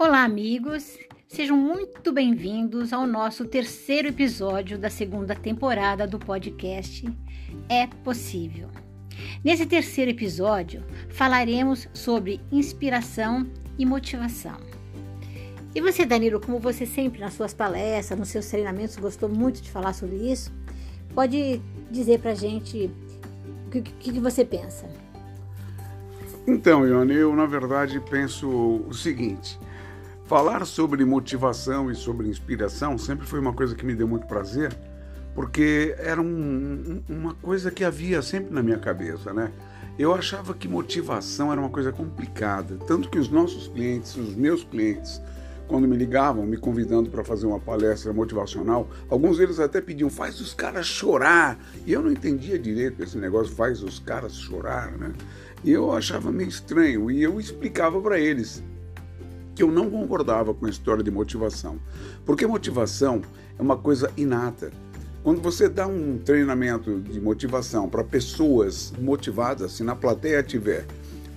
Olá, amigos! Sejam muito bem-vindos ao nosso terceiro episódio da segunda temporada do podcast É Possível. Nesse terceiro episódio, falaremos sobre inspiração e motivação. E você, Danilo, como você sempre nas suas palestras, nos seus treinamentos, gostou muito de falar sobre isso, pode dizer pra gente o que, que, que você pensa? Então, Ione, eu na verdade penso o seguinte: falar sobre motivação e sobre inspiração sempre foi uma coisa que me deu muito prazer, porque era um, uma coisa que havia sempre na minha cabeça, né? Eu achava que motivação era uma coisa complicada, tanto que os nossos clientes, os meus clientes, quando me ligavam, me convidando para fazer uma palestra motivacional, alguns deles até pediam, faz os caras chorar. E eu não entendia direito esse negócio, faz os caras chorar, né? E eu achava meio estranho. E eu explicava para eles que eu não concordava com a história de motivação. Porque motivação é uma coisa inata. Quando você dá um treinamento de motivação para pessoas motivadas, se na plateia tiver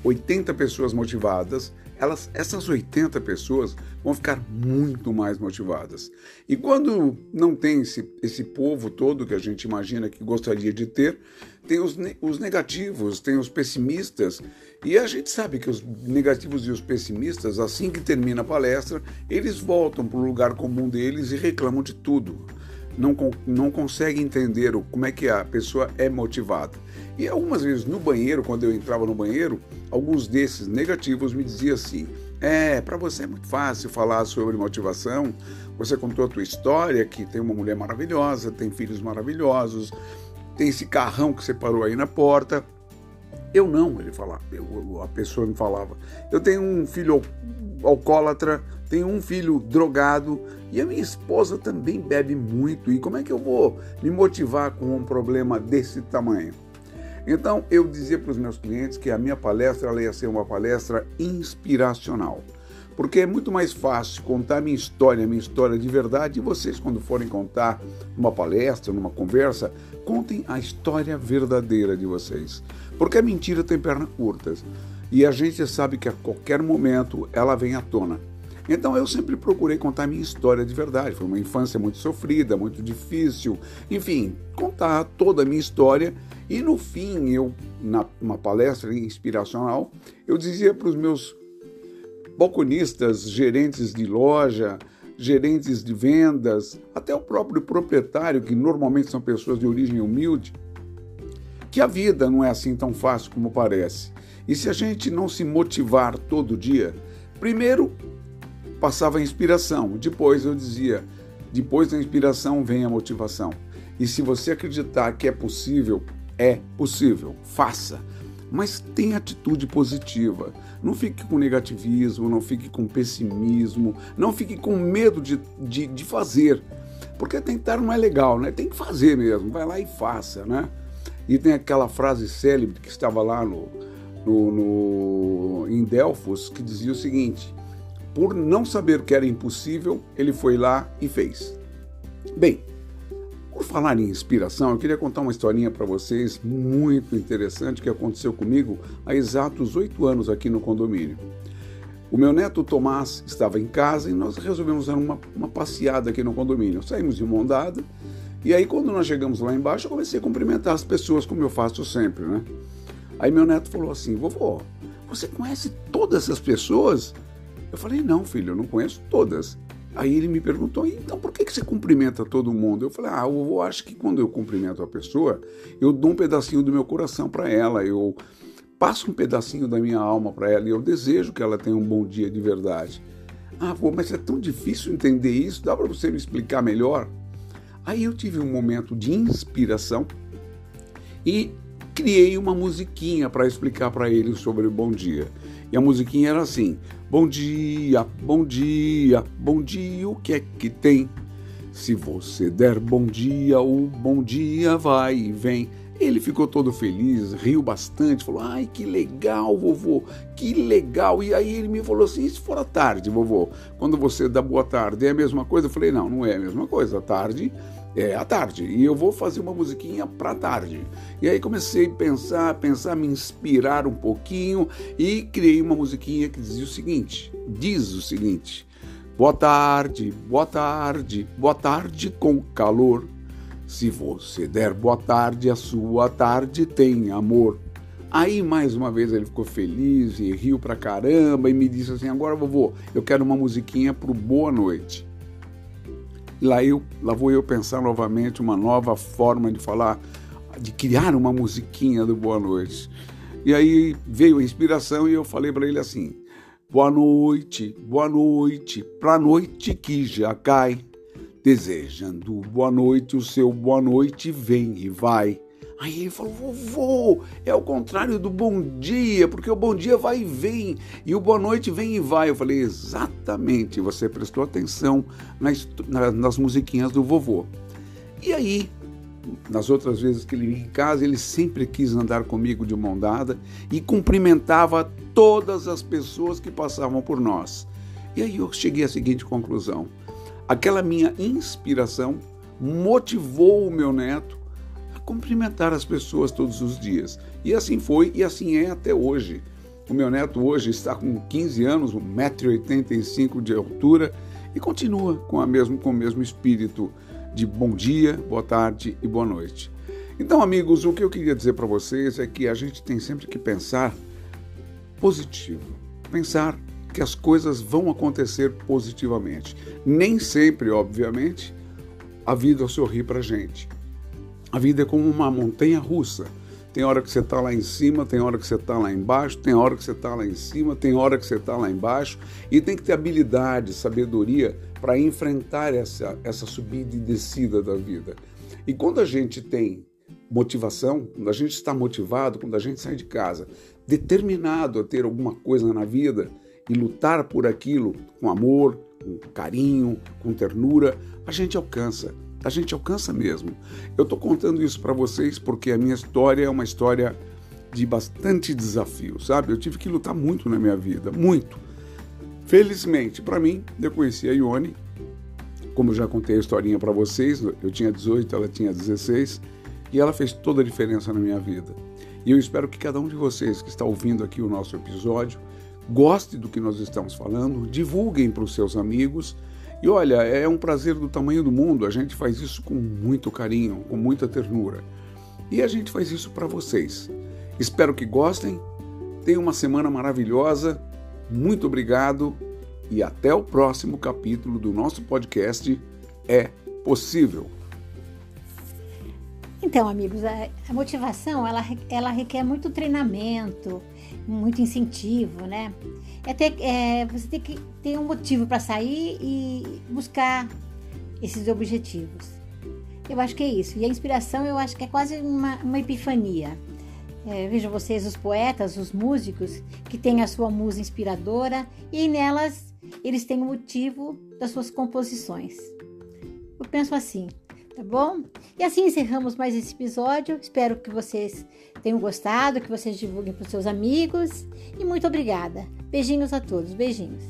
80 pessoas motivadas, elas, essas 80 pessoas vão ficar muito mais motivadas. E quando não tem esse, esse povo todo que a gente imagina que gostaria de ter, tem os, os negativos, tem os pessimistas, e a gente sabe que os negativos e os pessimistas, assim que termina a palestra, eles voltam para o lugar comum deles e reclamam de tudo. Não, não conseguem entender como é que a pessoa é motivada. E algumas vezes no banheiro, quando eu entrava no banheiro, alguns desses negativos me diziam assim: é, para você é muito fácil falar sobre motivação. Você contou a tua história, que tem uma mulher maravilhosa, tem filhos maravilhosos, tem esse carrão que você parou aí na porta. Eu não, ele falava, eu, a pessoa me falava. Eu tenho um filho alcoólatra, tenho um filho drogado e a minha esposa também bebe muito. E como é que eu vou me motivar com um problema desse tamanho? Então eu dizia para os meus clientes que a minha palestra ia ser uma palestra inspiracional. Porque é muito mais fácil contar minha história, minha história de verdade, e vocês, quando forem contar numa palestra, numa conversa, contem a história verdadeira de vocês. Porque a mentira tem pernas curtas. E a gente sabe que a qualquer momento ela vem à tona. Então eu sempre procurei contar minha história de verdade. Foi uma infância muito sofrida, muito difícil. Enfim, contar toda a minha história. E no fim, eu, na uma palestra inspiracional, eu dizia para os meus balconistas, gerentes de loja, gerentes de vendas, até o próprio proprietário, que normalmente são pessoas de origem humilde, que a vida não é assim tão fácil como parece. E se a gente não se motivar todo dia, primeiro passava a inspiração. Depois eu dizia, depois da inspiração vem a motivação. E se você acreditar que é possível, é possível. Faça. Mas tenha atitude positiva. Não fique com negativismo, não fique com pessimismo, não fique com medo de, de, de fazer. Porque tentar não é legal, né? Tem que fazer mesmo. Vai lá e faça, né? E tem aquela frase célebre que estava lá no, no, no, em Delfos que dizia o seguinte: por não saber que era impossível, ele foi lá e fez. Bem, falar em inspiração, eu queria contar uma historinha para vocês muito interessante que aconteceu comigo há exatos oito anos aqui no condomínio. O meu neto Tomás estava em casa e nós resolvemos dar uma, uma passeada aqui no condomínio. Saímos de mão e aí quando nós chegamos lá embaixo eu comecei a cumprimentar as pessoas como eu faço sempre, né? Aí meu neto falou assim, vovô, você conhece todas essas pessoas? Eu falei, não, filho, eu não conheço todas. Aí ele me perguntou, então por que, que você cumprimenta todo mundo? Eu falei, ah, eu acho que quando eu cumprimento a pessoa, eu dou um pedacinho do meu coração para ela, eu passo um pedacinho da minha alma para ela e eu desejo que ela tenha um bom dia de verdade. Ah, pô, mas é tão difícil entender isso, dá para você me explicar melhor? Aí eu tive um momento de inspiração e criei uma musiquinha para explicar para ele sobre o bom dia. E a musiquinha era assim: Bom dia, bom dia, bom dia, o que é que tem? Se você der bom dia, o bom dia vai e vem. Ele ficou todo feliz, riu bastante, falou: Ai, que legal, vovô, que legal. E aí ele me falou assim: E se for à tarde, vovô? Quando você dá boa tarde, é a mesma coisa? Eu falei: Não, não é a mesma coisa. À tarde é à tarde e eu vou fazer uma musiquinha para tarde. E aí comecei a pensar, pensar, me inspirar um pouquinho e criei uma musiquinha que dizia o seguinte: diz o seguinte: Boa tarde, boa tarde, boa tarde com calor. Se você der boa tarde, a sua tarde tem amor. Aí mais uma vez ele ficou feliz e riu pra caramba e me disse assim: Agora, vovô, eu quero uma musiquinha pro boa noite. E lá, eu, lá vou eu pensar novamente uma nova forma de falar, de criar uma musiquinha do boa noite. E aí veio a inspiração e eu falei para ele assim: Boa noite, boa noite, pra noite que já cai. Desejando boa noite, o seu boa noite vem e vai. Aí ele falou: vovô, é o contrário do bom dia, porque o bom dia vai e vem, e o boa noite vem e vai. Eu falei: exatamente, você prestou atenção nas, nas musiquinhas do vovô. E aí nas outras vezes que ele vinha em casa, ele sempre quis andar comigo de mão dada e cumprimentava todas as pessoas que passavam por nós. E aí eu cheguei à seguinte conclusão: aquela minha inspiração motivou o meu neto cumprimentar as pessoas todos os dias. E assim foi e assim é até hoje. O meu neto hoje está com 15 anos, 1,85m de altura e continua com, a mesmo, com o mesmo espírito de bom dia, boa tarde e boa noite. Então, amigos, o que eu queria dizer para vocês é que a gente tem sempre que pensar positivo, pensar que as coisas vão acontecer positivamente. Nem sempre, obviamente, a vida sorri para gente. A vida é como uma montanha russa. Tem hora que você está lá em cima, tem hora que você está lá embaixo, tem hora que você está lá em cima, tem hora que você está lá embaixo. E tem que ter habilidade, sabedoria para enfrentar essa, essa subida e descida da vida. E quando a gente tem motivação, quando a gente está motivado, quando a gente sai de casa determinado a ter alguma coisa na vida e lutar por aquilo com amor, com carinho, com ternura, a gente alcança. A gente alcança mesmo. Eu estou contando isso para vocês porque a minha história é uma história de bastante desafio, sabe? Eu tive que lutar muito na minha vida, muito. Felizmente, para mim, eu conheci a Ione, como eu já contei a historinha para vocês, eu tinha 18, ela tinha 16, e ela fez toda a diferença na minha vida. E eu espero que cada um de vocês que está ouvindo aqui o nosso episódio goste do que nós estamos falando, divulguem para os seus amigos e olha, é um prazer do tamanho do mundo, a gente faz isso com muito carinho, com muita ternura. E a gente faz isso para vocês. Espero que gostem. Tenham uma semana maravilhosa. Muito obrigado e até o próximo capítulo do nosso podcast É Possível. Então, amigos, a, motivação ela, ela requer muito treinamento, muito incentivo, né? É ter, é, você tem que ter um motivo para sair e buscar esses objetivos. Eu acho que é isso. E a inspiração eu acho que é quase uma, uma epifania. É, vejam vocês, os poetas, os músicos, que têm a sua musa inspiradora e nelas eles têm o motivo das suas composições. Eu penso assim, tá bom? E assim encerramos mais esse episódio. Espero que vocês tenham gostado, que vocês divulguem para os seus amigos. E muito obrigada. Beijinhos a todos. Beijinhos.